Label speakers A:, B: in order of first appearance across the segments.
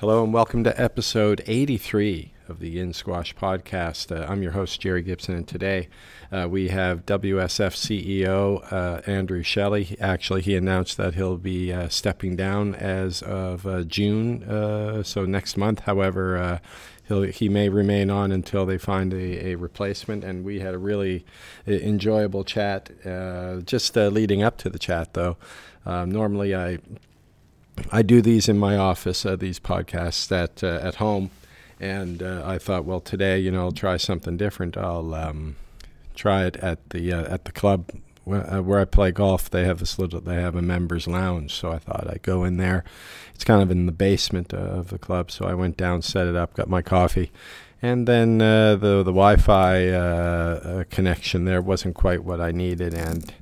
A: Hello and welcome to episode 83 of the In Squash podcast. Uh, I'm your host, Jerry Gibson, and today uh, we have WSF CEO uh, Andrew Shelley. Actually, he announced that he'll be uh, stepping down as of uh, June, uh, so next month. However, he may remain on until they find a, a replacement. And we had a really enjoyable chat just leading up to the chat, though. Um, normally, I I do these in my office, uh, these podcasts at uh, at home, and uh, I thought, well, today, you know, I'll try something different. I'll um, try it at the uh, at the club where, uh, where, I play golf. They have this little, they have a members lounge, so I thought I'd go in there. It's kind of in the basement of the club, so I went down, set it up, got my coffee. And then uh, the the Wi-Fi connection there wasn't quite what I needed, and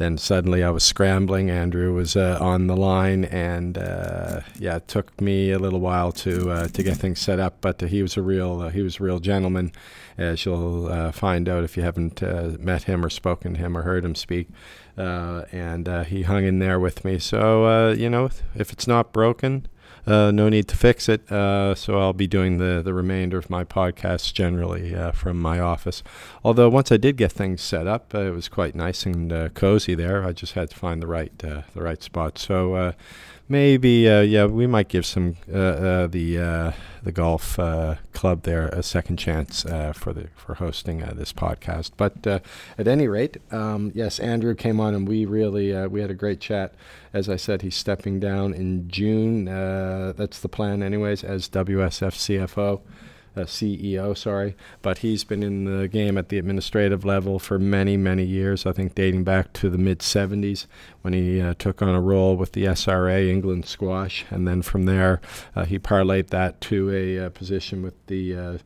A: then suddenly I was scrambling. Andrew was uh, on the line, and uh, yeah, it took me a little while to uh, to get things set up. But he was a real uh, he was a real gentleman, as you'll uh, find out if you haven't uh, met him or spoken to him or heard him speak. and he hung in there with me. So you know, if it's not broken uh, no need to fix it. Uh, so I'll be doing the, the remainder of my podcasts generally uh, from my office. Although once I did get things set up, uh, it was quite nice and uh, cozy there. I just had to find the right uh, the right spot. So maybe yeah we might give some the the golf club there a second chance for the for hosting this podcast but at any rate um, yes Andrew came on and we really we had a great chat as I said he's stepping down in June that's the plan anyways as WSF CFO uh, CEO, sorry, but he's been in the game at the administrative level for many, many years. I think dating back to the mid 70s when he uh, took on a role with the SRA England Squash, and then from there uh, he parlayed that to a uh, position with the.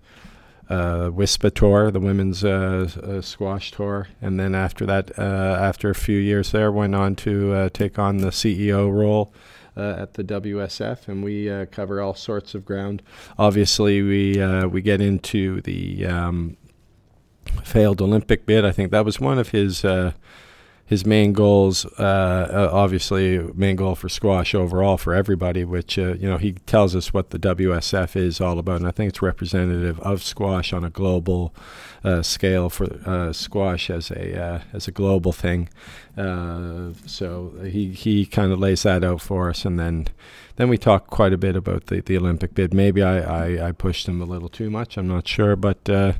A: Uh, WISPA tour, the women's uh, uh, squash tour, and then after that, uh, after a few years there, went on to uh, take on the CEO role uh, at the WSF, and we cover all sorts of ground. Obviously, we we get into the um, failed Olympic bid. I think that was one of his his main goals, uh, uh, obviously, main goal for squash overall for everybody, which, uh, you know, he tells us what the WSF is all about. And I think it's representative of squash on a global uh, scale for uh, squash as a, uh, as a global thing. so he, he kind of lays that out for us. And then, then we talked quite a bit about the, the Olympic bid. Maybe I, I, I pushed him a little too much. I'm not sure. But uh,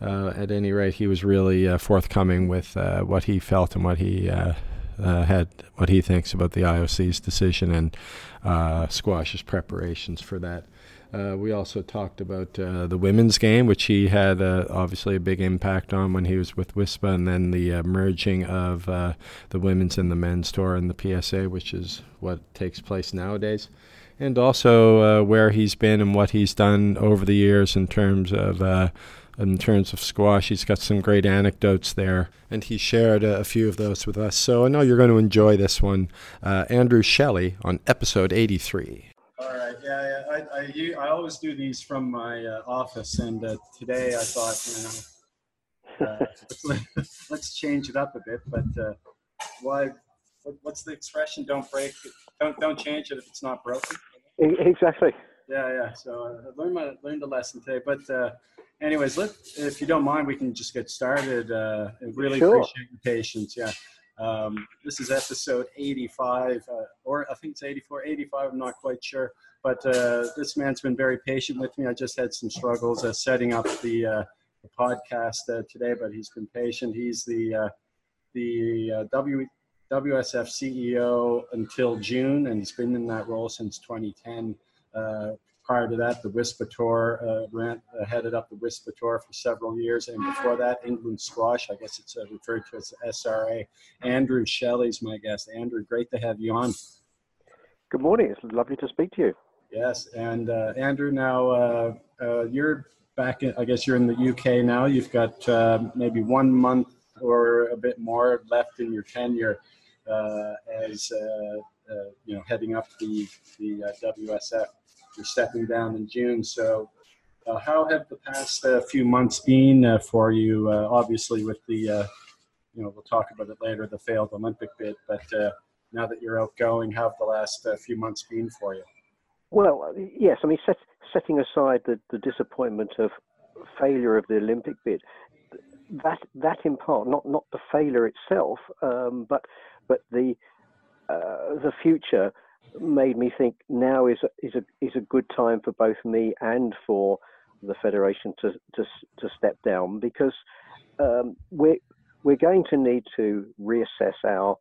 A: at any rate, he was really uh, forthcoming with uh, what he felt and what he uh, uh, had, what he thinks about the IOC's decision and uh, Squash's preparations for that. We also talked about the women's game, which he had obviously a big impact on when he was with WISPA, and then the merging of the women's and the men's tour and the PSA, which is what takes place nowadays and also uh, where he's been and what he's done over the years in terms of uh, in terms of squash. He's got some great anecdotes there, and he shared a, a few of those with us. So I know you're going to enjoy this one. Uh, Andrew Shelley on episode 83.
B: All right, yeah, yeah. I, I, I always do these from my uh, office, and uh, today I thought, you know, uh, let's, let's, change it up a bit. But uh, why? What, what's the expression? Don't break. Don't don't change it if it's not broken.
C: Exactly.
B: Yeah, yeah. So uh, I learned my learned a lesson today. But uh, anyways, let if you don't mind, we can just get started. Uh, I really sure. appreciate your patience. Yeah. Um, this is episode 85, uh, or I think it's 84, 85. I'm not quite sure. But uh, this man's been very patient with me. I just had some struggles uh, setting up the, uh, the podcast uh, today, but he's been patient. He's the uh, the w, WSF CEO until June, and he's been in that role since 2010. Uh, prior to that, the WISPA Tour, uh, ran, uh, headed up the WISPA Tour for several years. And before that, England Squash, I guess it's uh, referred to as SRA. Andrew Shelley's my guest. Andrew, great to have you on.
C: Good morning. It's lovely to speak to you.
B: Yes. And uh, Andrew, now uh, uh, you're back, in, I guess you're in the UK now. You've got maybe one month or a bit more left in your tenure as you know, heading up the, the WSF you're stepping down in June. So, uh, how have the past uh, few months been uh, for you? Uh, obviously, with the, uh, you know, we'll talk about it later, the failed Olympic bid. But uh, now that you're outgoing, how have the last few months been for you?
C: Well, yes. I mean, set, setting aside the, the disappointment of failure of the Olympic bid, that that in part, not not the failure itself, um, but but the the future made me think now is a, is a is a good time for both me and for the federation to to, to step down because um, we're we're going to need to reassess our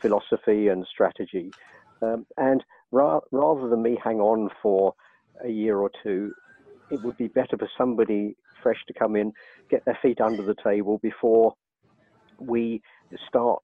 C: philosophy and strategy, um, and ra- rather than me hang on for a year or two, it would be better for somebody fresh to come in, get their feet under the table before we start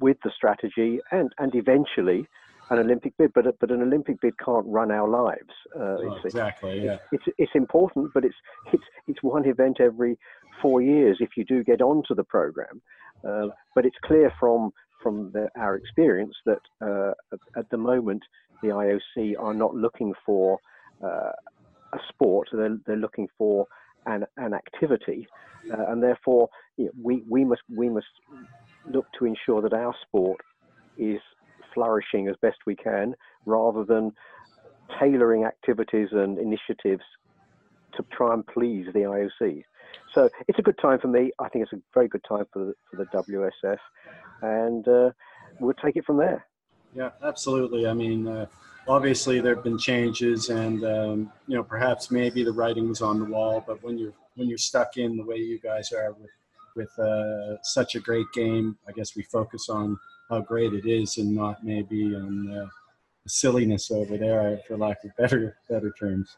C: with the strategy and and eventually an Olympic bid, but but an Olympic bid can't run our lives.
B: Uh, oh, it's, exactly. Yeah.
C: It's, it's, it's important, but it's it's it's one event every four years if you do get onto the program. Uh, but it's clear from from the, our experience that uh, at, at, the moment the IOC are not looking for uh, a sport; they're they're looking for an an activity, uh, and therefore you know, we we must we must look to ensure that our sport is flourishing as best we can rather than tailoring activities and initiatives to try and please the IOC. So it's a good time for me. I think it's a very good time for the, for the WSF, and uh, we'll take it from there.
B: Yeah, absolutely. I mean, uh, obviously there have been changes, and um, you know, perhaps maybe the writing was on the wall. But when you're when you're stuck in the way you guys are with with uh, such a great game, I guess we focus on how great it is and not maybe on the silliness over there, for lack of better better terms.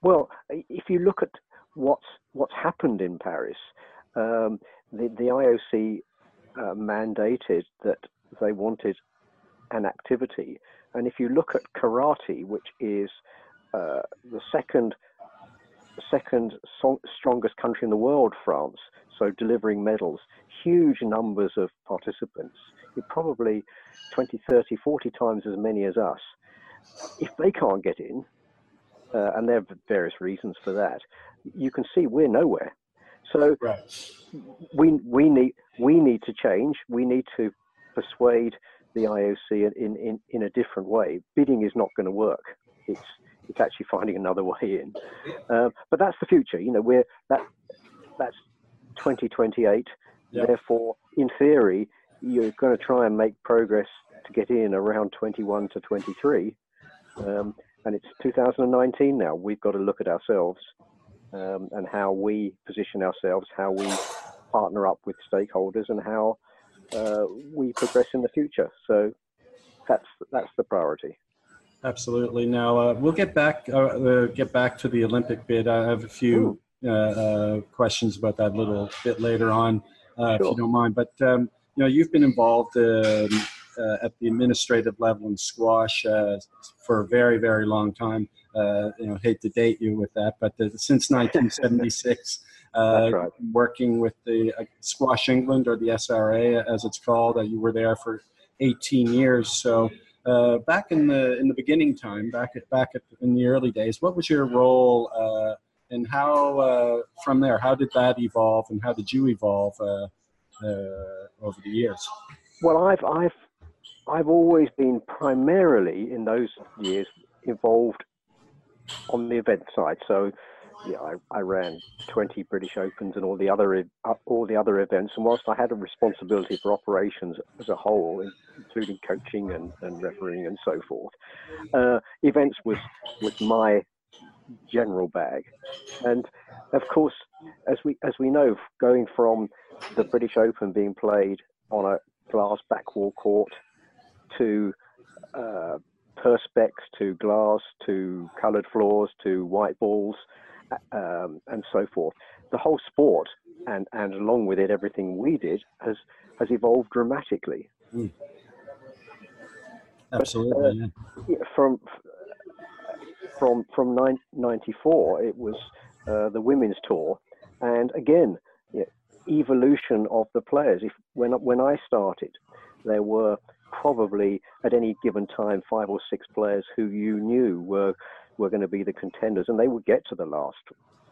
C: Well, if you look at what's what's happened in Paris, um, the the IOC uh, mandated that they wanted an activity, and if you look at karate, which is uh, the second second so- strongest country in the world, France, so delivering medals, huge numbers of participants probably 20, 30, 40 times as many as us. If they can't get in, uh, and there are various reasons for that, you can see we're nowhere. So right. we we need we need to change. We need to persuade the IOC in, in, in a different way. Bidding is not going to work. It's it's actually finding another way in. Uh, but that's the future. You know, we're that that's 2028. Yep. Therefore, in theory, you're going to try and make progress to get in around 21 to 23. Um, and it's 2019 now. We've got to look at ourselves um, and how we position ourselves, how we partner up with stakeholders, and how uh, we progress in the future. So that's that's the priority.
B: Absolutely. Now uh, we'll get back uh, uh get back to the Olympic bid. I have a few uh, uh, questions about that a little bit later on, sure. if you don't mind. But um, you know, you've been involved um, uh, at the administrative level in squash uh, for a very, very long time. Uh, you know, hate to date you with that, but since 1976, uh, right. working with the uh, Squash England or the SRA as it's called, you were there for 18 years. So. Uh, back in the in the beginning time, back at back at, in the early days, what was your role, uh, and how uh, from there, how did that evolve, and how did you evolve uh, over the years?
C: Well, I've I've I've always been primarily in those years involved on the event side. So, yeah, I, I ran 20 British Opens and all the other uh, all the other events. And whilst I had a responsibility for operations as a whole, including coaching and, and refereeing and so forth, uh, events was was my general bag. And of course, as we as we know, going from the British Open being played on a glass back wall court to uh, perspex to glass to coloured floors to white balls um, and so forth. The whole sport and, and along with it everything we did has has evolved dramatically. Mm.
B: Absolutely.
C: But, uh, yeah. From from from 94, it was uh, the women's tour, and again, yeah, evolution of the players. If when when I started, there were probably at any given time five or six players who you knew were were going to be the contenders, and they would get to the last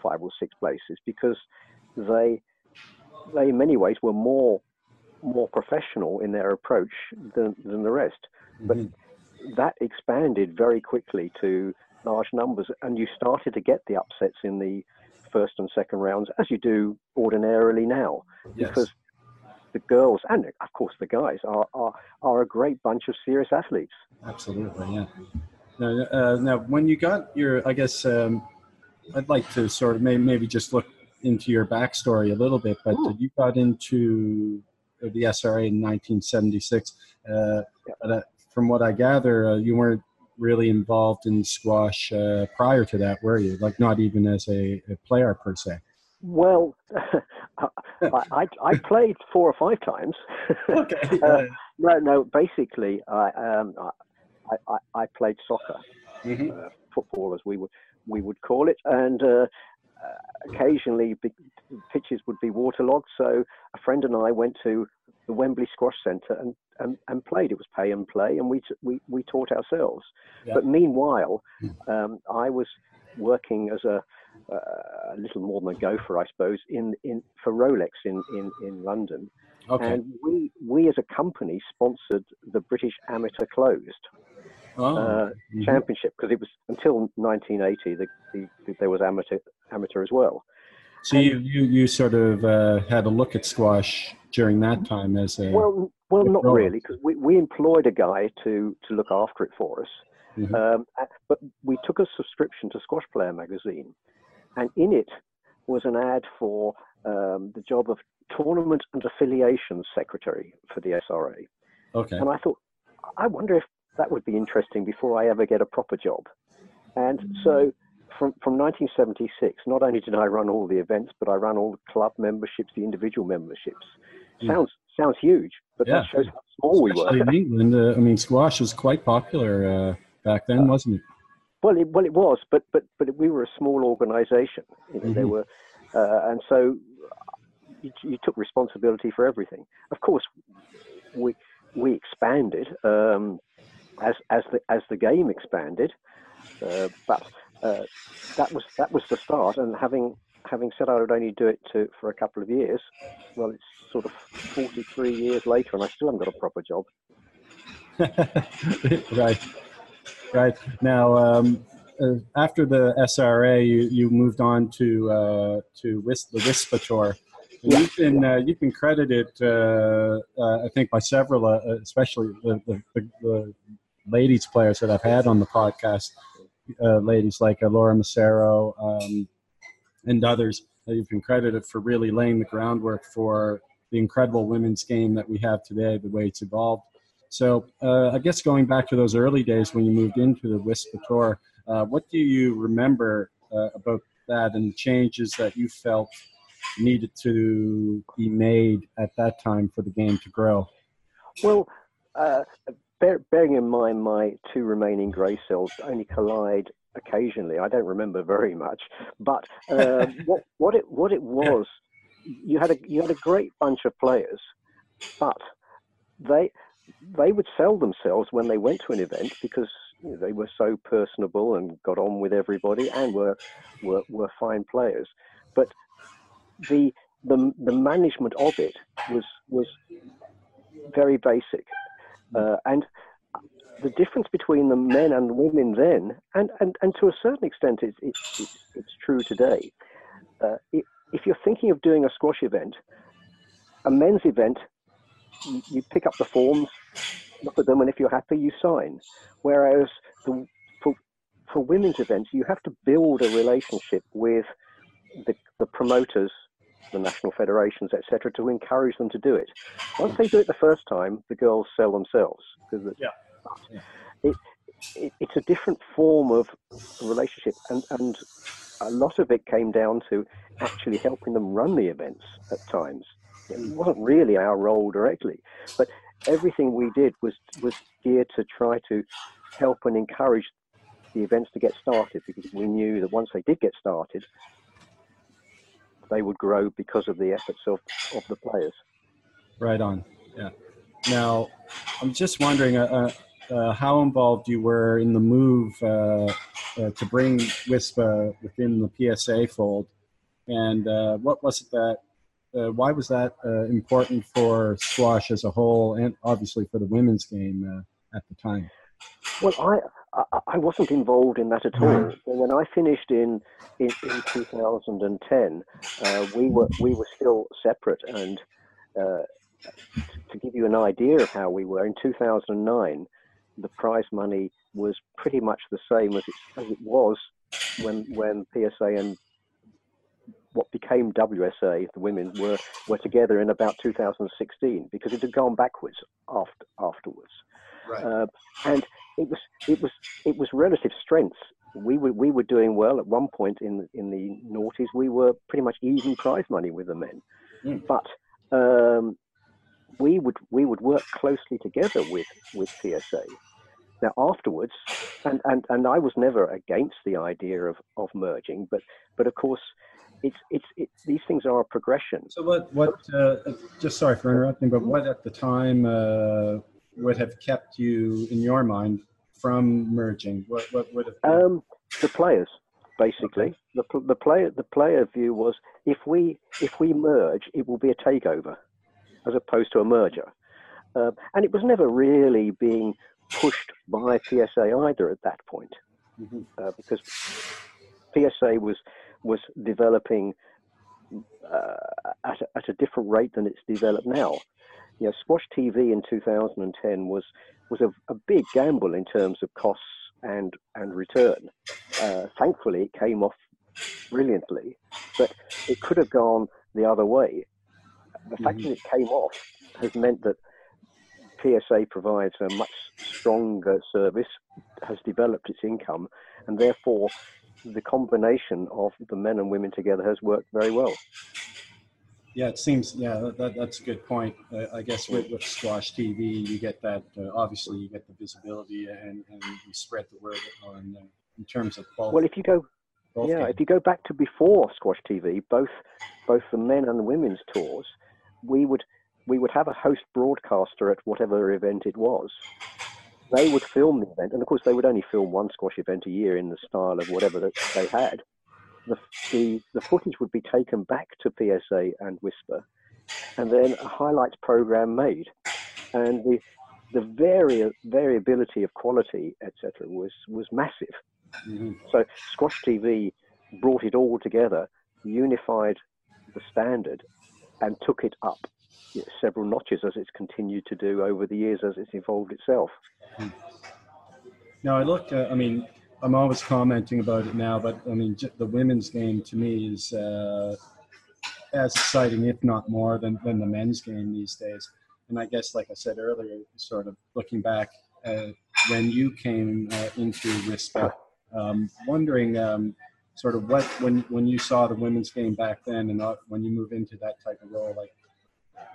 C: five or six places because they they in many ways were more more professional in their approach than, than the rest. Mm-hmm. But that expanded very quickly to large numbers, and you started to get the upsets in the first and second rounds, as you do ordinarily now,
B: Yes.
C: because the girls and of course the guys are are, are a great bunch of serious athletes.
B: Absolutely, yeah. Now, uh, now, when you got your, I guess um, I'd like to sort of maybe, maybe just look into your backstory a little bit, but
C: Ooh.
B: you got into the SRA in 1976. Uh, but, uh, from what I gather, uh, you weren't really involved in squash uh, prior to that, were you? Like, not even as a, a player per se.
C: Well, I, I, I played four or five times.
B: Okay.
C: Uh, no, no. Basically, I um, I, I, I played soccer.
B: Mhm.
C: uh, football, as we would we would call it, and uh, uh, occasionally big pitches would be waterlogged. So a friend and I went to the Wembley Squash Centre and, and, and played. It was pay and play, and we t- we, we taught ourselves.
B: Yeah.
C: But meanwhile,
B: Hmm.
C: um, I was working as a, uh, a little more than a gopher, I suppose, in, in for Rolex in, in, in London.
B: Okay.
C: And we we as a company sponsored the British Amateur Closed
B: oh.
C: uh,
B: mhm.
C: championship because it was until 1980 the, the, the, there was amateur amateur as well.
B: So you, you, you sort of uh, had a look at squash during that time as a
C: Well, well, not really because we, we employed a guy to to look after it for us.
B: Mhm.
C: Um, but we took a subscription to Squash Player magazine, and in it was an ad for um, the job of tournament and affiliations secretary for the SRA.
B: okay.
C: And I thought, I wonder if that would be interesting before I ever get a proper job. And so from, from 1976, not only did I run all the events, but I ran all the club memberships, the individual memberships.
B: Mm.
C: Sounds sounds huge, but
B: Yeah.
C: that shows how small we were.
B: in England, uh, I mean, squash was quite popular uh, back then, wasn't it?
C: Well, it, well, it was, but but but we were a small organisation. You know, there
B: Mhm.
C: were, uh, and so you, you took responsibility for everything. Of course, we we expanded um, as as the as the game expanded, uh, but uh, that was that was the start. And having having said I would only do it to, for a couple of years, well, it's sort of 43 years later, and I still haven't got a proper job.
B: right, right. Now, um, uh, after the SRA, you, you moved on to uh, to Wis- the WISPA tour.
C: Yeah,
B: You've been uh, you've been credited, uh, uh, I think, by several, uh, especially the, the, the ladies players that I've had on the podcast, uh, ladies like uh, Laura Massaro um, and others. Uh, you've been credited for really laying the groundwork for the incredible women's game that we have today, the way it's evolved. So uh, I guess going back to those early days when you moved into the WISPA tour, uh, what do you remember uh, about that and the changes that you felt needed to be made at that time for the game to grow?
C: Well, uh, bear, bearing in mind my two remaining grey cells only collide occasionally. I don't remember very much, but uh, what what it what it was, you had a you had a great bunch of players, but they they would sell themselves when they went to an event because you know, they were so personable and got on with everybody and were were, were fine players, but the the the management of it was was very basic. Uh, and the difference between the men and women then, and, and, and to a certain extent, it's, it's, it's, it's true today. Uh, if, you're thinking of doing a squash event, a men's event, you, you pick up the forms, look at them, and if you're happy, you sign. Whereas the, for, for women's events, you have to build a relationship with the, the promoters the national federations, etc., to encourage them to do it. Once they do it the first time, the girls sell themselves because
B: Yeah.
C: it, it, it's a different form of relationship, and and a lot of it came down to actually helping them run the events at times. It mm. wasn't really our role directly, but everything we did was was geared to try to help and encourage the events to get started because we knew that once they did get started, they would grow because of the efforts of, of the players.
B: Right on. Yeah. Now, I'm just wondering uh, uh, uh, how involved you were in the move uh, uh, to bring WISPA within the PSA fold, and uh, what was it that? Uh, why was that uh, important for squash as a whole, and obviously for the women's game uh, at the time?
C: Well, I I, I, wasn't involved in that at all. When I finished in in, in 2010, uh, we were we were still separate. And uh, to give you an idea of how we were, in 2009, the prize money was pretty much the same as it, as it was when when PSA and what became WSA, the women were were together in about 2016 because it had gone backwards after afterwards. Right. Uh, and it was it was it was relative strength. We were we were doing well at one point in in the noughties. We were pretty much even prize money with the men, mm. but um, we would we would work closely together with with PSA. Now afterwards, and, and, and I was never against the idea of, of merging, but but of course, it's it's it, these things are a progression.
B: So what what uh, just sorry for interrupting, but what at the time uh, would have kept you in your mind from merging? What what would have?
C: Um, the players basically. Okay. The the player the player view was if we if we merge, it will be a takeover, as opposed to a merger. Uh, and it was never really being pushed by PSA either at that point, mm-hmm. uh, because PSA was was developing uh, at, a, at a different rate than it's developed now. You know, Squash TV in 2010 was was a, a big gamble in terms of costs and and return. Uh, thankfully, it came off brilliantly, but it could have gone the other way. The fact mm-hmm. that it came off has meant that PSA provides a much stronger service, has developed its income, and therefore the combination of the men and women together has worked very well.
B: Yeah, it seems. Yeah, that, that's a good point. Uh, I guess with, with Squash TV, you get that. Uh, obviously, you get the visibility and, and you spread the word on uh, in terms of both.
C: Well, if you go, yeah, games. if you go back to before Squash TV, both both the men and the women's tours, we would we would have a host broadcaster at whatever event it was. They would film the event, and of course, they would only film one squash event a year in the style of whatever that they had. The, the, the footage would be taken back to PSA and WISPA, and then a highlights program made. And the, the vari- variability of quality, etc., was, was massive. Mm-hmm. So, Squash TV brought it all together, unified the standard, and took it up several notches as it's continued to do over the years as it's evolved itself.
B: Now I look, uh, I mean, I'm always commenting about it now, but I mean, the women's game to me is uh, as exciting, if not more, than, than the men's game these days. And I guess, like I said earlier, sort of looking back uh, when you came uh, into WISPA, um, wondering um, sort of what when when you saw the women's game back then, and uh, when you move into that type of role, like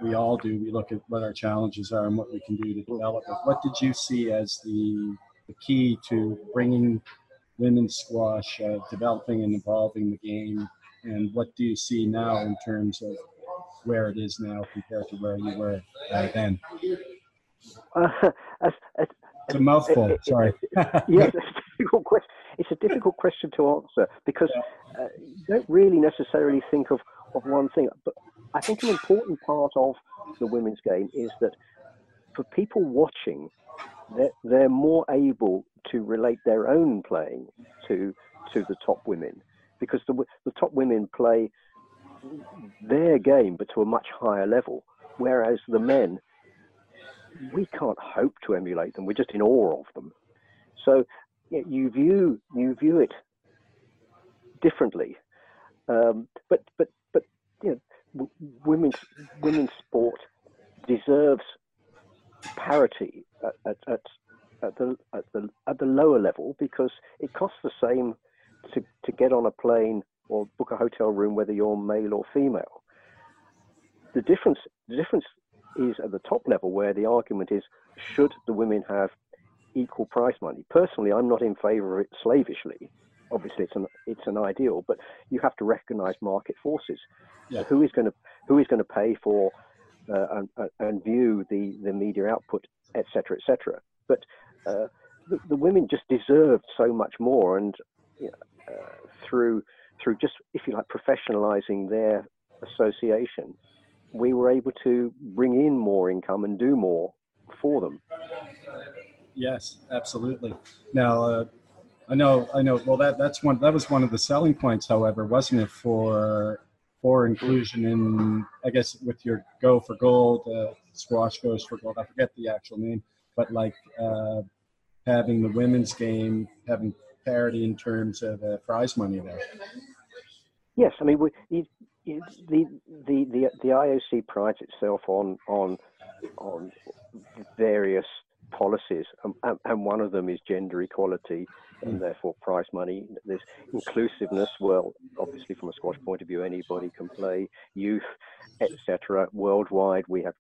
B: we all do. We look at what our challenges are and what we can do to develop it. What did you see as the, the key to bringing women's squash, uh, developing and evolving the game? And what do you see now in terms of where it is now compared to where you were uh, then? Uh, as, as, it's a mouthful. It, sorry.
C: yes, it's a difficult question. It's a difficult question to answer because uh, you don't really necessarily think of, of one thing. But I think an important part of the women's game is that for people watching, they're, they're more able to relate their own playing to to the top women because the, the top women play their game but to a much higher level, whereas the men we can't hope to emulate them. We're just in awe of them. So you view you view it differently, um, but but but you know, women's women's sport deserves parity at, at, at, at, the at the at the lower level because it costs the same to, to get on a plane or book a hotel room whether you're male or female. The difference the difference is at the top level where the argument is should the women have equal price money? Personally, I'm not in favour of it slavishly. Obviously, it's an it's an ideal, but you have to recognise market forces. Yeah. So who is going to who is going to pay for and, and, view the the media output, etc., etc. But uh, the, the, women just deserved so much more, and you know, uh, through through just if you like professionalising their association, we were able to bring in more income and do more for them.
B: Yes, absolutely. Now, uh, I know, I know. Well, that that's one. That was one of the selling points, however, wasn't it, for for inclusion in, I guess, with your Go for Gold, uh, squash goes for gold. I forget the actual name, but like uh, having the women's game having parity in terms of uh, prize money there.
C: Yes, I mean, we, the, the the the IOC prides itself on on on various policies, um, and, and one of them is gender equality and therefore prize money. There's inclusiveness. Well, obviously, from a squash point of view, anybody can play. Youth, etc. Worldwide, we have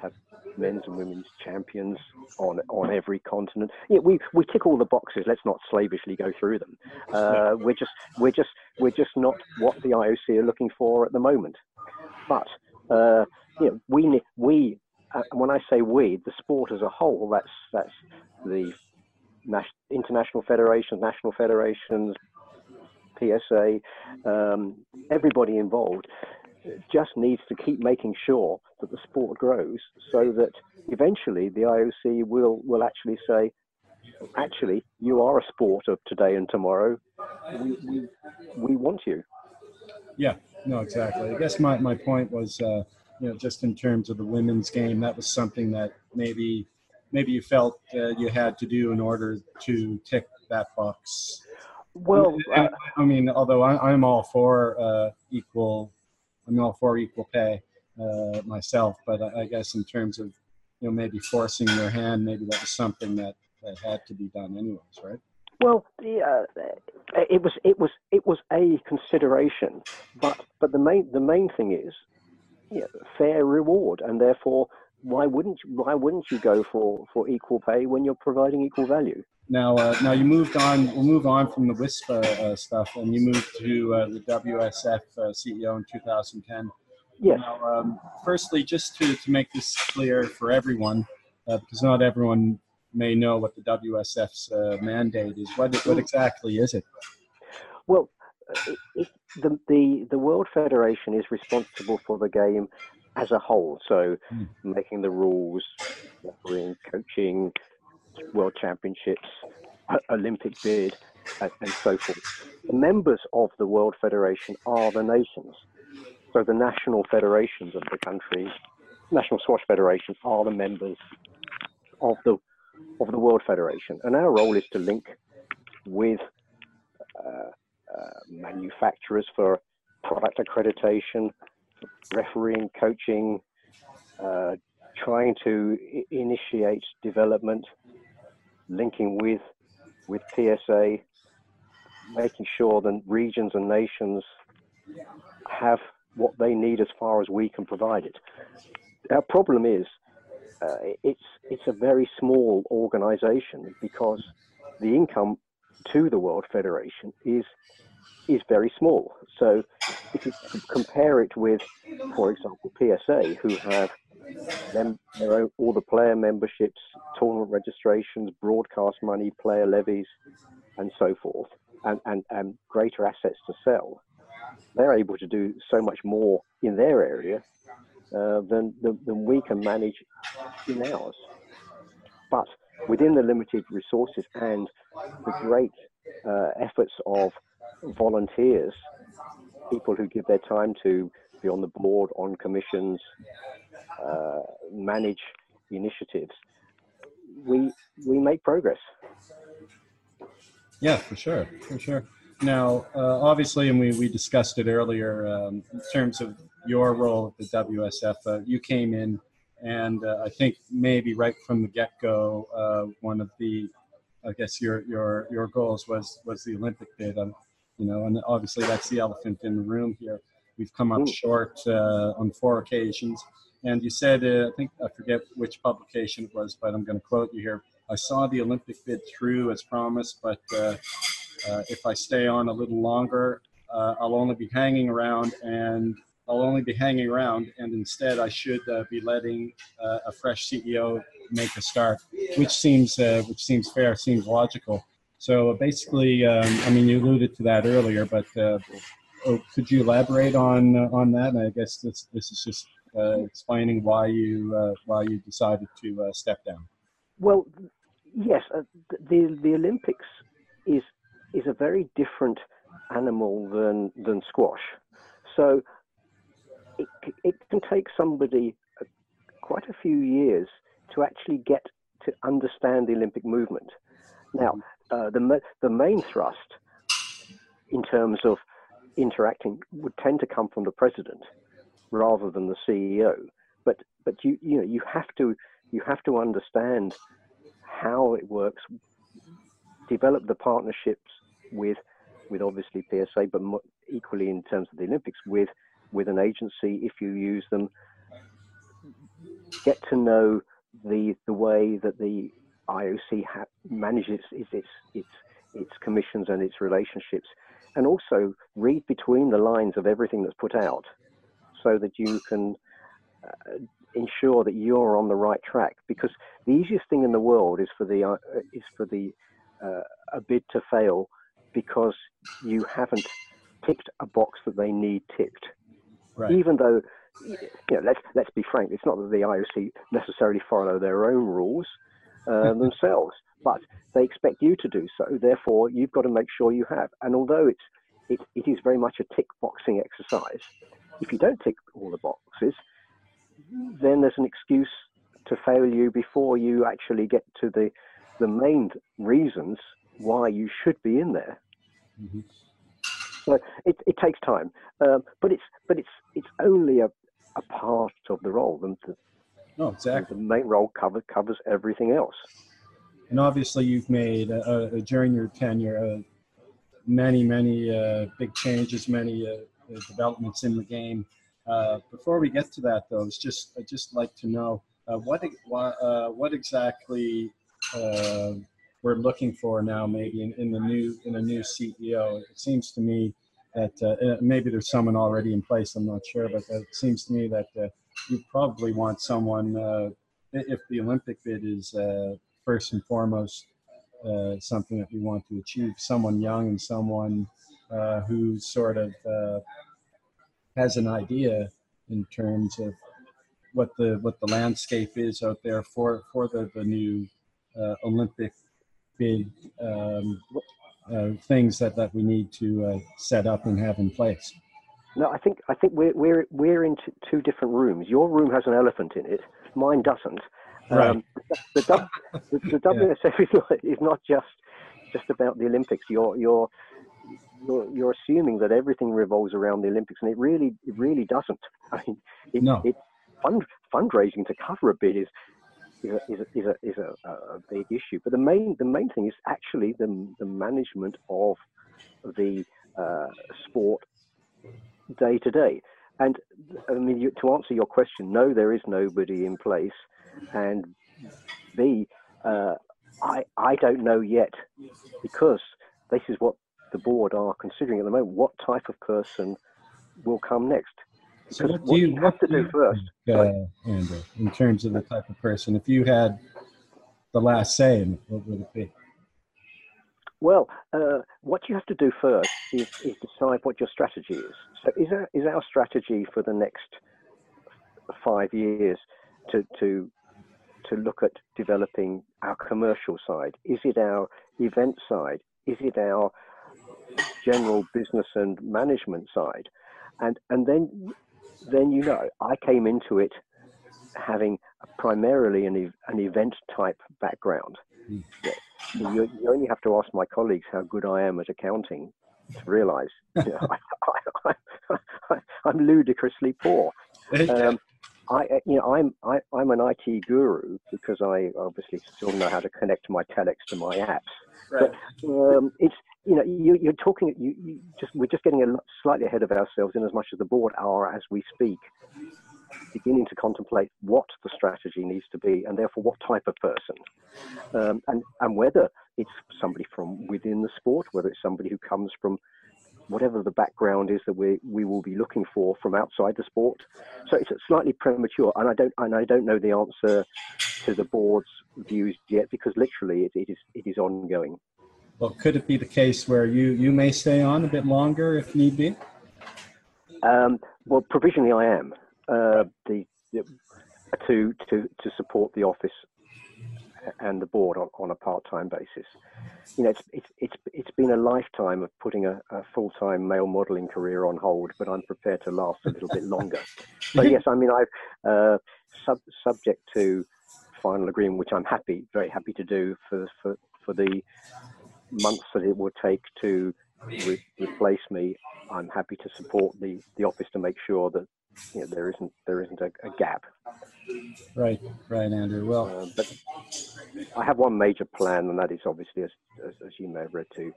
C: have men's and women's champions on on every continent. Yeah, we we tick all the boxes. Let's not slavishly go through them. Uh, we're just we're just we're just not what the IOC are looking for at the moment. But uh, you know, we we when I say we, the sport as a whole, that's that's the international federations, national federations, PSA, um, everybody involved just needs to keep making sure that the sport grows so that eventually the IOC will, will actually say, actually, you are a sport of today and tomorrow. We, we, we want you.
B: Yeah, no, exactly. I guess my, my point was, uh, you know, just in terms of the women's game, that was something that maybe maybe you felt uh, you had to do in order to tick that box.
C: Well,
B: uh, I mean, although I, am all for uh, equal, I'm all for equal pay uh, myself, but I, I, guess in terms of you know maybe forcing their hand, maybe that was something that, that had to be done anyways, right?
C: Well, the, uh, it was it was it was a consideration, but but the main the main thing is know, fair reward, and therefore why wouldn't you, why wouldn't you go for, for equal pay when you're providing equal value?
B: Now, uh, now you moved on. We'll move on from the WISP uh, stuff, and you moved to uh, the WSF uh, CEO in 2010.
C: Yes.
B: Now, um, firstly, just to, to make this clear for everyone, uh, because not everyone may know what the WSF's uh, mandate is. What what exactly is it?
C: Well, it, the, the the World Federation is responsible for the game as a whole. So mm. making the rules, refereeing, coaching, world championships, Olympic bid, and, and so forth. The members of the World Federation are the nations. So the national federations of the countries, national squash federations, are the members of the of the World Federation, and our role is to link with uh, manufacturers for product accreditation, refereeing, coaching, uh, trying to I- initiate development, linking with with PSA, making sure that regions and nations have what they need as far as we can provide it. Our problem is uh, it's it's a very small organization because the income to the World Federation is is very small. So if you compare it with, for example, PSA, who have them, own, all the player memberships, tournament registrations, broadcast money, player levies, and so forth, and, and, and greater assets to sell, they're able to do so much more in their area uh, than, than, than we can manage in ours. But within the limited resources and the great uh, efforts of volunteers, people who give their time to be on the board, on commissions, uh, manage initiatives, we we make progress.
B: Yeah, for sure, for sure. Now, uh, obviously, and we, we discussed it earlier um, in terms of your role at the WSF. Uh, you came in, and uh, I think maybe right from the get go, uh, one of the, I guess your your your goals was was the Olympic bid. Um, you know, and obviously that's the elephant in the room here. We've come up short uh, on four occasions. And you said, uh, I think, I forget which publication it was, but I'm going to quote you here. I saw the Olympic bid through as promised, but uh, uh if I stay on a little longer, uh, I'll only be hanging around and I'll only be hanging around, and instead I should uh, be letting a fresh CEO make a start, which seems which seems fair, seems logical. So basically, um, I mean, you alluded to that earlier, but uh, oh, could you elaborate on uh, on that? And I guess this this is just uh, explaining why you uh, why you decided to uh, step down.
C: Well, yes, uh, the the Olympics is is a very different animal than than squash. So it it can take somebody uh, quite a few years to actually get to understand the Olympic movement. Now, uh, the the main thrust in terms of interacting would tend to come from the president rather than the CEO. But but you you know you have to you have to understand how it works, develop the partnerships with with obviously PSA, but equally in terms of the Olympics with with an agency if you use them. Get to know the the way that the IOC ha- manages its, its its its commissions and its relationships, and also read between the lines of everything that's put out, so that you can uh, ensure that you're on the right track. Because the easiest thing in the world is for the uh, is for the uh, a bid to fail because you haven't ticked a box that they need ticked. Right. Even though, you know, let's let's be frank, it's not that the IOC necessarily follow their own rules uh, themselves, but they expect you to do so. Therefore, you've got to make sure you have. And although it's it, it is very much a tick boxing exercise, if you don't tick all the boxes, then there's an excuse to fail you before you actually get to the the main reasons why you should be in there. Mm-hmm. So it, it takes time, um, but it's but it's it's only a, a part of the role. The, the,
B: no, exactly.
C: The main role cover, covers everything else.
B: And obviously, you've made uh, uh, during your tenure uh, many many uh, big changes, many uh, developments in the game. Uh, before we get to that, though, it's just I'd just like to know what what exactly we're looking for now, maybe in, in the new in a new CEO. It seems to me that uh, uh, maybe there's someone already in place. I'm not sure, but it seems to me that uh, you probably want someone. Uh, if the Olympic bid is uh, first and foremost uh, something that we want to achieve, someone young and someone who sort of has an idea in terms of what the what the landscape is out there for for the the new Olympic bid. um, uh, things that, that we need to uh, set up and have in place.
C: No, I think I think we're we're we're in two different rooms. Your room has an elephant in it. Mine doesn't.
B: Right. Um,
C: the, the, the, the WSF yeah. is, not, is not just just about the Olympics. You're you're you're, you're assuming that everything revolves around the Olympics, and it really it really doesn't. I mean, it,
B: no.
C: it fund, fundraising to cover a bid is is a, is a, is a, is a, a big issue. But the main the main thing is actually the the management of the uh, sport day to day. And I mean, you, to answer your question, no, there is nobody in place. And B, uh, I I don't know yet because this is what the board are considering at the moment. What type of person will come next?
B: So what do you, what have to do, do first, think, uh, Andrew, in terms of the type of person? If you had the last say, what would it be?
C: Well, uh, what you have to do first is, is, decide what your strategy is. So, is our, is our strategy for the next five years to to to look at developing our commercial side? Is it our event side? Is it our general business and management side? And and then then you know I came into it having primarily an, an event type background. Mm. You, you, only have to ask my colleagues how good I am at accounting to realize you know, I, am ludicrously poor. Um, I, you know, I'm I, am i am an IT guru because I obviously still know how to connect my telex to my apps. Right. But um, it's you know, you, are talking. You, you, just we're just getting a slightly ahead of ourselves in as much as the board are as we speak, beginning to contemplate what the strategy needs to be, and therefore what type of person, um, and and whether it's somebody from within the sport, whether it's somebody who comes from whatever the background is that we we will be looking for from outside the sport. So it's slightly premature, and I don't and I don't know the answer to the board's views yet because literally it, it is it is ongoing.
B: Well, could it be the case where you, you may stay on a bit longer if need be?
C: Um, well, provisionally I am uh, the, the, to to to support the office and the board on, on a part-time basis. You know, it's it's it's it's been a lifetime of putting a, a full-time male modelling career on hold, but I'm prepared to last a little bit longer. So yes, I mean I've uh, sub, subject to final agreement, which I'm happy, very happy to do for for for the months that it will take to re- replace me. I'm happy to support the the office to make sure that you know, there isn't there isn't a, a gap.
B: Right, right, Andrew. Well,
C: uh, but I have one major plan, and that is obviously, as, as, as, you may have read, to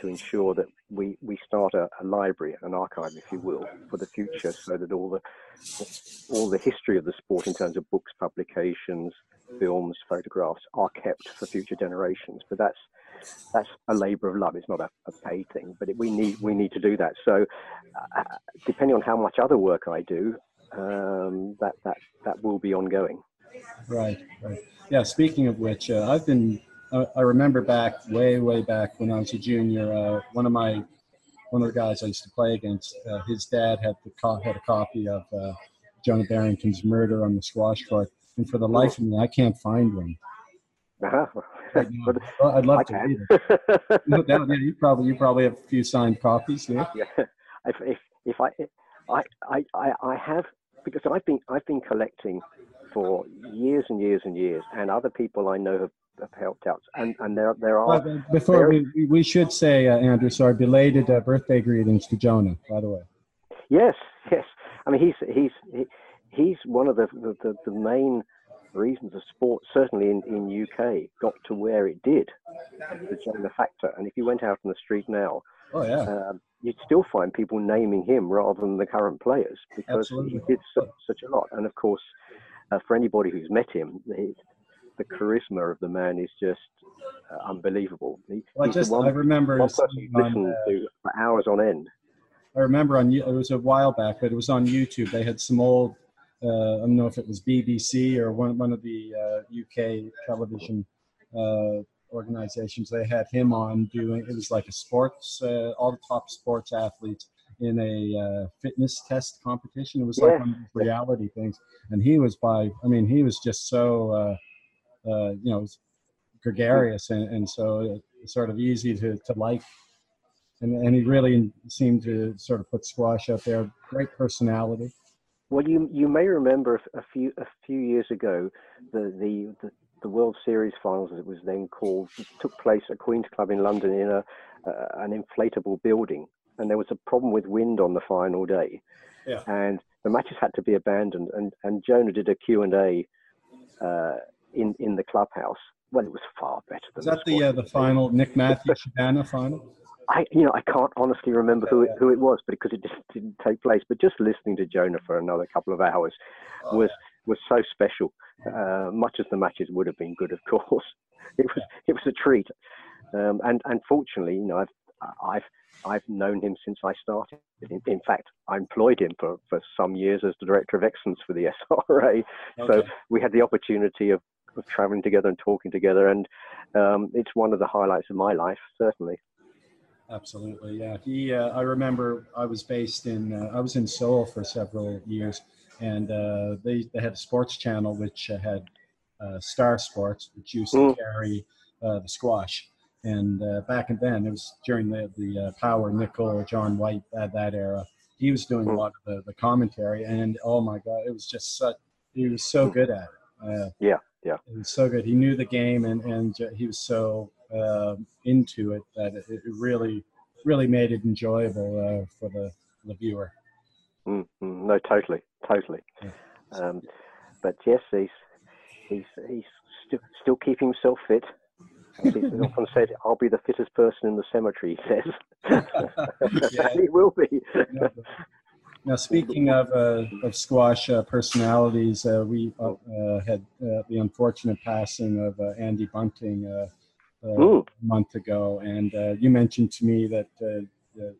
C: to ensure that we we start a, a, library, an archive, if you will, for the future, so that all the all the history of the sport in terms of books, publications, films, photographs are kept for future generations. But that's that's a labour of love. It's not a, a paid thing, but it, we need we need to do that. So, uh, depending on how much other work I do, um, that that that will be ongoing.
B: Right, right. Yeah. Speaking of which, uh, I've been. Uh, I remember back way, way back when I was a junior. Uh, one of my one of the guys I used to play against, uh, his dad had the co- had a copy of uh, Jonah Barrington's Murder on the Squash Court, and for the life of me, I can't find one.
C: Uh-huh.
B: well, I'd love I to read it. no doubt. Yeah, you probably you probably have a few signed copies. Yeah.
C: Yeah. If if, if I, I I I have because I've been I've been collecting for years and years and years, and other people I know have, have helped out. And and there there are
B: well, before we we should say uh, Andrew, sorry, belated uh, birthday greetings to Jonah, by the way.
C: Yes, yes. I mean he's he's he, he's one of the the, the, the main reasons the sport, certainly in, in UK, got to where it did, the Jonah factor. And if you went out on the street now,
B: oh, yeah. Um,
C: you'd still find people naming him rather than the current players because
B: Absolutely.
C: he did such, such a lot. And of course, uh, for anybody who's met him, the, the charisma of the man is just uh, unbelievable. He,
B: well, I just one, I remember
C: one person you listen uh, to for hours on end.
B: I remember on it was a while back, but it was on YouTube. They had some old Uh, I don't know if it was BBC or one, one of the UK uh, television uh, organizations. They had him on doing it was like a sports, uh, all the top sports athletes in a uh, fitness test competition. It was like one of these reality things, and he was by. I mean, he was just so you know gregarious and, and so sort of easy to, to like and, and he really seemed to sort of put squash out there. Great personality.
C: Well, you you may remember a few a few years ago, the the the, the World Series finals, as it was then called, took place at Queen's Club in London in a uh, an inflatable building, and there was a problem with wind on the final day,
B: yeah.
C: and the matches had to be abandoned. And and Jonah did a Q and A uh, in in the clubhouse. Well, it was far better than.
B: Is that the the, uh, the final Nick Matthews Shabana final?
C: I, you know, I can't honestly remember who it, who it was, but because it just didn't take place. But just listening to Jonah for another couple of hours oh, was was so special. Uh, much as the matches would have been good, of course, it was it was a treat. Um, and and fortunately, you know, I've I've I've known him since I started. In, in, fact, I employed him for, for some years as the director of excellence for the SRA. Okay. So we had the opportunity of, of traveling together and talking together, and um, it's one of the highlights of my life, certainly.
B: Absolutely, yeah. He, uh, I remember I was based in, uh, I was in Seoul for several years, and uh, they they had a sports channel which uh, had uh, Star Sports, which used to mm. carry uh, the squash. And back then, it was during the the Peter Nicol, John White, that that era. He was doing a mm. lot of the, the commentary, and oh my God, it was just such. He was so good at
C: it. yeah, yeah.
B: He was so good. He knew the game, and and he was so uh, into it that it, really really made it enjoyable uh, for the, the viewer.
C: Mm-hmm. No, totally, totally. Yeah. Um, but yes, he's he's he's still still keeping himself fit. As he's often said, "I'll be the fittest person in the cemetery." He says, he will be.
B: Now, speaking of, uh, of squash uh, personalities, uh, we uh, had uh, the unfortunate passing of Andy Bunting uh, Uh, a month ago, and uh, you mentioned to me that uh,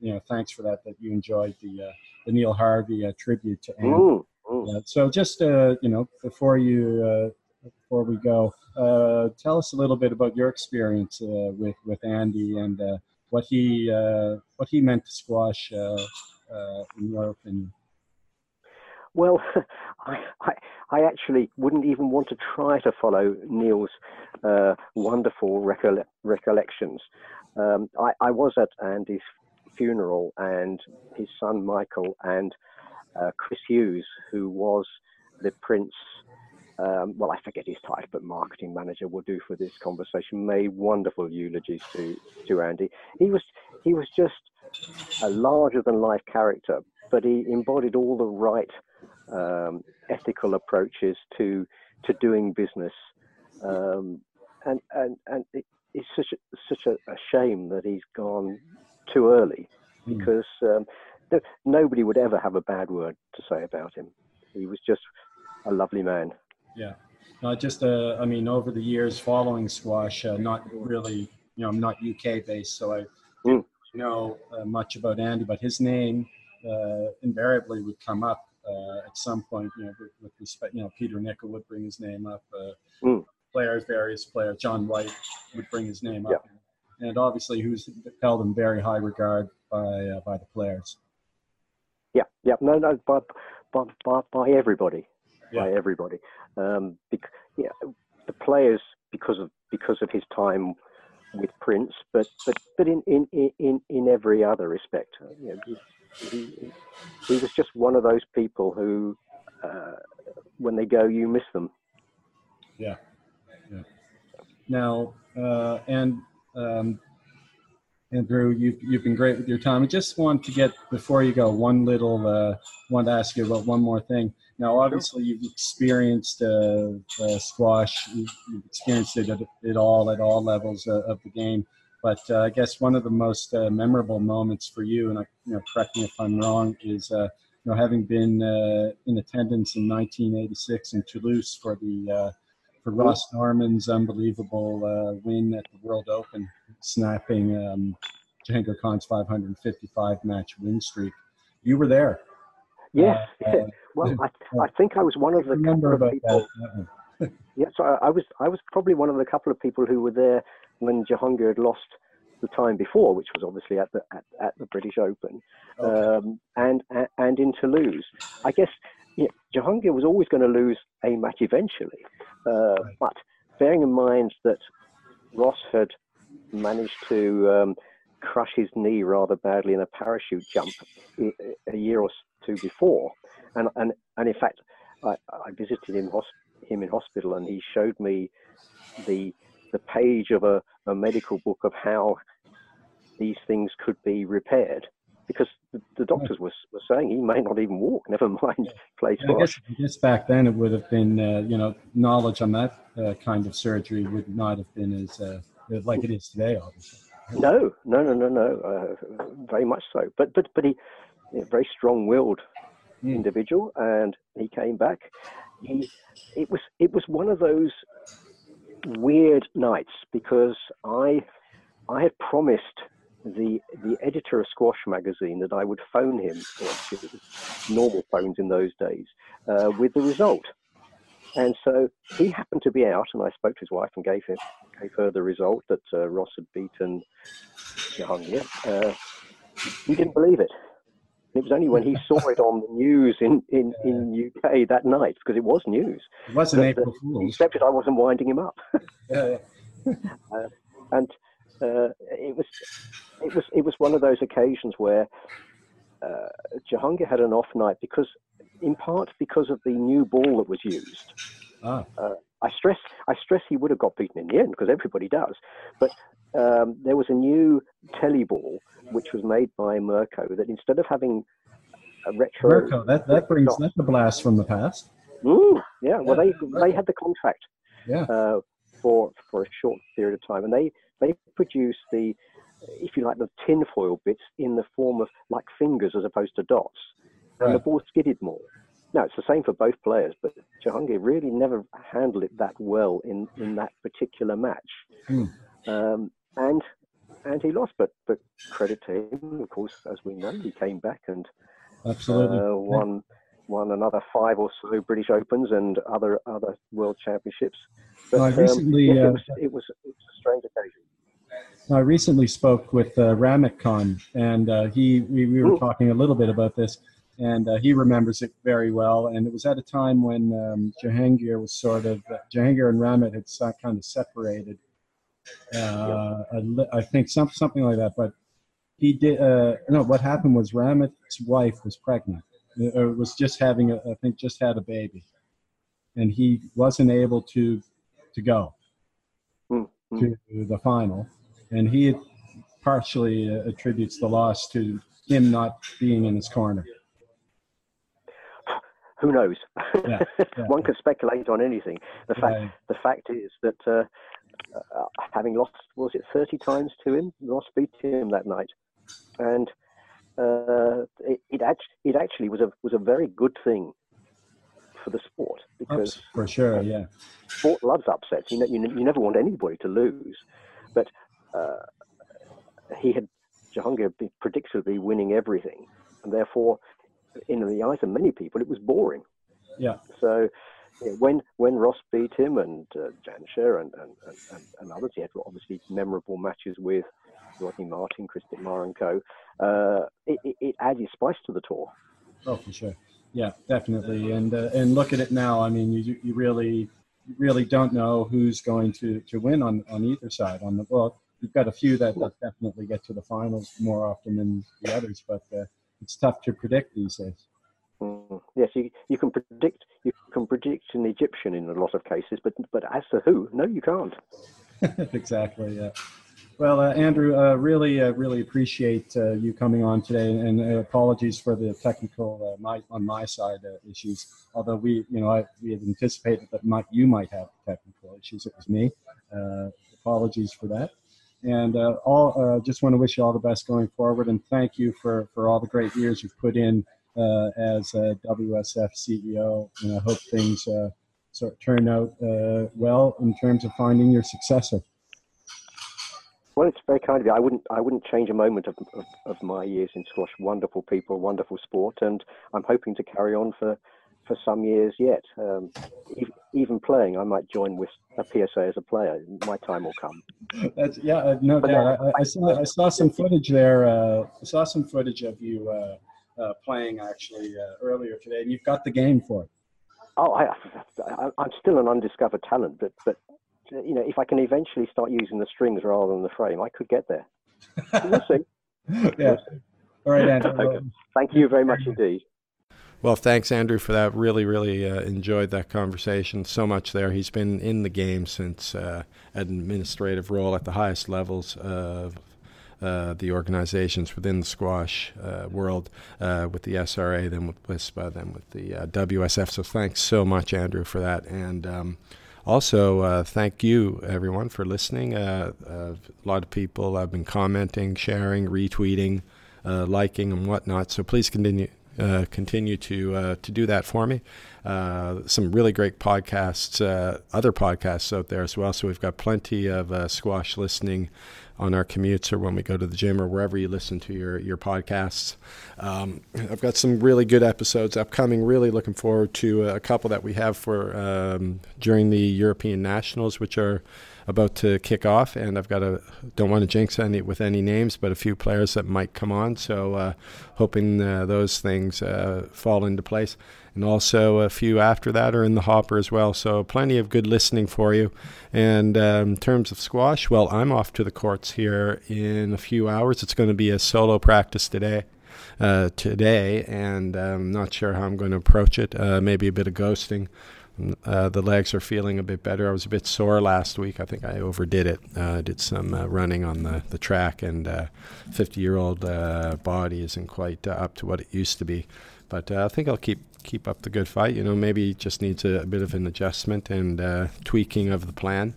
B: you know thanks for that that you enjoyed the uh, the Neil Harvey uh, tribute to Andy. so just you know before you before we go, tell us a little bit about your experience with with Andy and what he what he meant to squash in your opinion.
C: Well, I, I, I, actually wouldn't even want to try to follow Neil's uh, wonderful recolle- recollections. Um, I, I, was at Andy's funeral, and his son Michael and uh, Chris Hughes, who was the Prince. Um, well, I forget his title, but marketing manager will do for this conversation. Made wonderful eulogies to to Andy. He was he was just a larger than life character, but he embodied all the right um, ethical approaches to to doing business, um, and and and it, it's such a, such a, a, shame that he's gone too early, hmm. because um, nobody would ever have a bad word to say about him. He was just a lovely man.
B: Yeah, not just uh, I mean, over the years following squash, uh, not really, you know, I'm not UK based, so I mm. know uh, much about Andy, but his name uh, invariably would come up uh, at some point, you know, with, with, respect, you know, Peter Nicol would bring his name up, mm. players, various players, John White would bring his name up, yeah. and obviously who's held in very high regard by by the players.
C: Yeah, yeah, no, no, by by by, by everybody, yeah. by everybody. Um, bec- yeah, the players because of because of his time with Prince, but but but in in in in every other respect, you know, he, he was just one of those people who, uh, when they go, you miss them.
B: Yeah, yeah. Now, uh, and um, Andrew, you've you've been great with your time. I just want to get before you go one little. Uh, want to ask you about one more thing. Now, obviously, you've experienced uh, uh, squash. You've, you've, experienced it at, it all at all levels uh, of the game. But uh, I guess one of the most uh, memorable moments for you, and I, you know, correct me if I'm wrong, is uh, you know having been uh, in attendance in 1986 in Toulouse for the uh, for Ross Norman's unbelievable uh, win at the World Open, snapping um, Jahangir Khan's 555 match win streak. You were there.
C: Yes. well, I, I think I was one of the couple of people. yes, I, I was. I was probably one of the couple of people who were there when Jahangir had lost the time before, which was obviously at the at, at the British Open, okay. um, and, and in Toulouse. I guess you know, Jahangir was always going to lose a match eventually, uh, right. but bearing in mind that Ross had managed to um, crush his knee rather badly in a parachute jump a year or two before, and and and in fact, I, I visited him him in hospital, and he showed me the the page of a, a medical book of how these things could be repaired because the, the doctors were, were saying he may not even walk, never mind play
B: yeah, I, guess, I guess back then it would have been, uh, you know, knowledge on that uh, kind of surgery would not have been as uh, like it is today, obviously.
C: No, no, no, no, no, uh, very much so. But but but he, a very strong-willed mm. individual, and he came back. He, it was it was one of those weird nights because I I had promised the the editor of Squash magazine that I would phone him, normal phones in those days, uh, with the result. And so he happened to be out, and I spoke to his wife and gave him gave her the result that uh, Ross had beaten Jahangir. Uh, he didn't believe it. It was only when he saw it on the news in, in, in UK that night, because it was news.
B: It wasn't April Fool's.
C: He accepted I wasn't winding him up. yeah, yeah. uh, and uh, it was it was it was one of those occasions where uh, Jahangir had an off night because, in part, because of the new ball that was used. Ah. I stress I stress he would have got beaten in the end because everybody does, but um, there was a new telly ball which was made by Mirko that instead of having a retro
B: Mirko, that that brings that's a blast from the past.
C: Mm, yeah, well they they had the contract yeah. Uh, for for a short period of time, and they they produced the if you like the tinfoil bits in the form of like fingers as opposed to dots, and right. the ball skidded more. Now it's the same for both players, but Jahangir really never handled it that well in in that particular match. Hmm. Um, and and he lost. But but credit to him, of course, as we know, he came back and
B: absolutely uh,
C: won won another five or so British Opens and other other World Championships.
B: But, I recently um,
C: yeah, it, was, uh, it, was, it, was, a strange occasion.
B: I recently spoke with uh, Rahmat Khan, and uh, he we, we were Ooh. talking a little bit about this. And uh, he remembers it very well. And it was at a time when um, Jahangir was sort of uh, Jahangir and Rahmat had kind of separated. Uh, I think some, something like that. But he did. Uh, no, what happened was Rahmat's wife was pregnant. It uh, was just having, a, I think, just had a baby, and he wasn't able to to go mm-hmm. to the final, and he partially uh, attributes the loss to him not being in his corner
C: who knows? Yeah, yeah. One can speculate on anything. The fact right. the fact is that uh, uh, having lost was it thirty times to him, Ross beat him that night, and uh, it it, act- it actually was a was a very good thing for the sport because
B: Ups, for sure, yeah,
C: sport loves upsets. You know, you, you never want anybody to lose, but uh, he had Jahangir predictably winning everything, and therefore in the eyes of many people, it was boring.
B: Yeah.
C: So when when Ross beat him and uh, Jansher and, and, and, and, others, he had obviously memorable matches with Rodney Martin, Kristian Marenko. Uh, it, it, it added spice to the tour.
B: Oh, for sure. Yeah, definitely. And uh, and look at it now. I mean, you you really you really don't know who's going to, to win on, on either side. On the book. you've got a few that, that definitely get to the finals more often than the others, but uh, it's tough to predict these days.
C: Mm, yes, you, you can predict you can predict an Egyptian in a lot of cases, but but as to who, no, you can't.
B: exactly. Yeah. Well, uh, Andrew, uh, really, uh, really appreciate uh, you coming on today, and uh, apologies for the technical uh, my, on my side issues. Although we, you know, I, we had anticipated that might, you might have technical issues. It was me. apologies for that. And uh, all uh, just want to wish you all the best going forward, and thank you for for all the great years you've put in uh, as a WSF CEO. And I hope things uh, sort of turn out uh, well in terms of finding your successor.
C: Well, it's very kind of you. I wouldn't, I wouldn't change a moment of, of, of my years in squash. Wonderful people, wonderful sport, and I'm hoping to carry on for for some years yet. Um, even playing, I might join with a PSA as a player. My time will come.
B: That's, yeah, uh, no but doubt. I, I, saw I saw some footage there. Uh, I saw some footage of you uh, uh, playing actually uh, earlier today, and you've got the game for it.
C: Oh, I, I, am still an undiscovered talent, but but you know, if I can eventually start using the strings rather than the frame, I could get there. We'll see.
B: yeah. All right, Andrew.
C: okay. Thank you very much indeed.
A: Well, thanks, Andrew, for that. Really, really uh, enjoyed that conversation. So much there. He's been in the game since uh, administrative role at the highest levels of uh, the organizations within the squash uh, world, uh, with the SRA, then with WISPA, then with the uh, WSF. So thanks so much, Andrew, for that. And um, also, thank you, everyone, for listening. a lot of people have been commenting, sharing, retweeting, liking, and whatnot. So please continue uh, continue to uh, to do that for me. Uh, some really great podcasts, uh, other podcasts out there as well. So we've got plenty of uh, squash listening on our commutes or when we go to the gym or wherever you listen to your your podcasts. Um, I've got some really good episodes upcoming. Really looking forward to a couple that we have for um, during the European Nationals, which are about to kick off, and I've got a don't want to jinx any with any names, but a few players that might come on. So uh, hoping uh, those things uh, fall into place, and also a few after that are in the hopper as well. So plenty of good listening for you. And um, in terms of squash, well, I'm off to the courts here in a few hours. It's going to be a solo practice today. Uh, today, and I'm not sure how I'm going to approach it. Uh, maybe a bit of ghosting. Uh, the legs are feeling a bit better. I was a bit sore last week. I think I overdid it. Uh, did some uh, running on the, the track, and 50 year old body isn't quite up to what it used to be. But I think I'll keep keep up the good fight. You know, maybe just needs a, a bit of an adjustment and tweaking of the plan.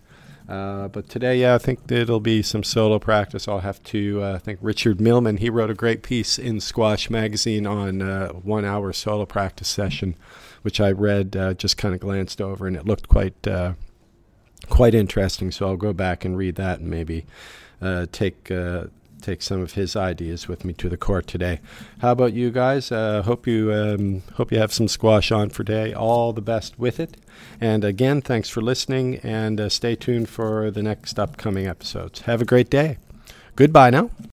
A: Uh, but today, yeah, I think it'll be some solo practice. I'll have to. Uh, I think Richard Millman he wrote a great piece in Squash Magazine on uh, one hour solo practice session which I read, uh, just kind of glanced over, and it looked quite uh, quite interesting. So I'll go back and read that and maybe uh, take uh, take some of his ideas with me to the court today. How about you guys? Uh, hope you um, hope you have some squash on for today. All the best with it. And again, thanks for listening, and uh, stay tuned for the next upcoming episodes. Have a great day. Goodbye now.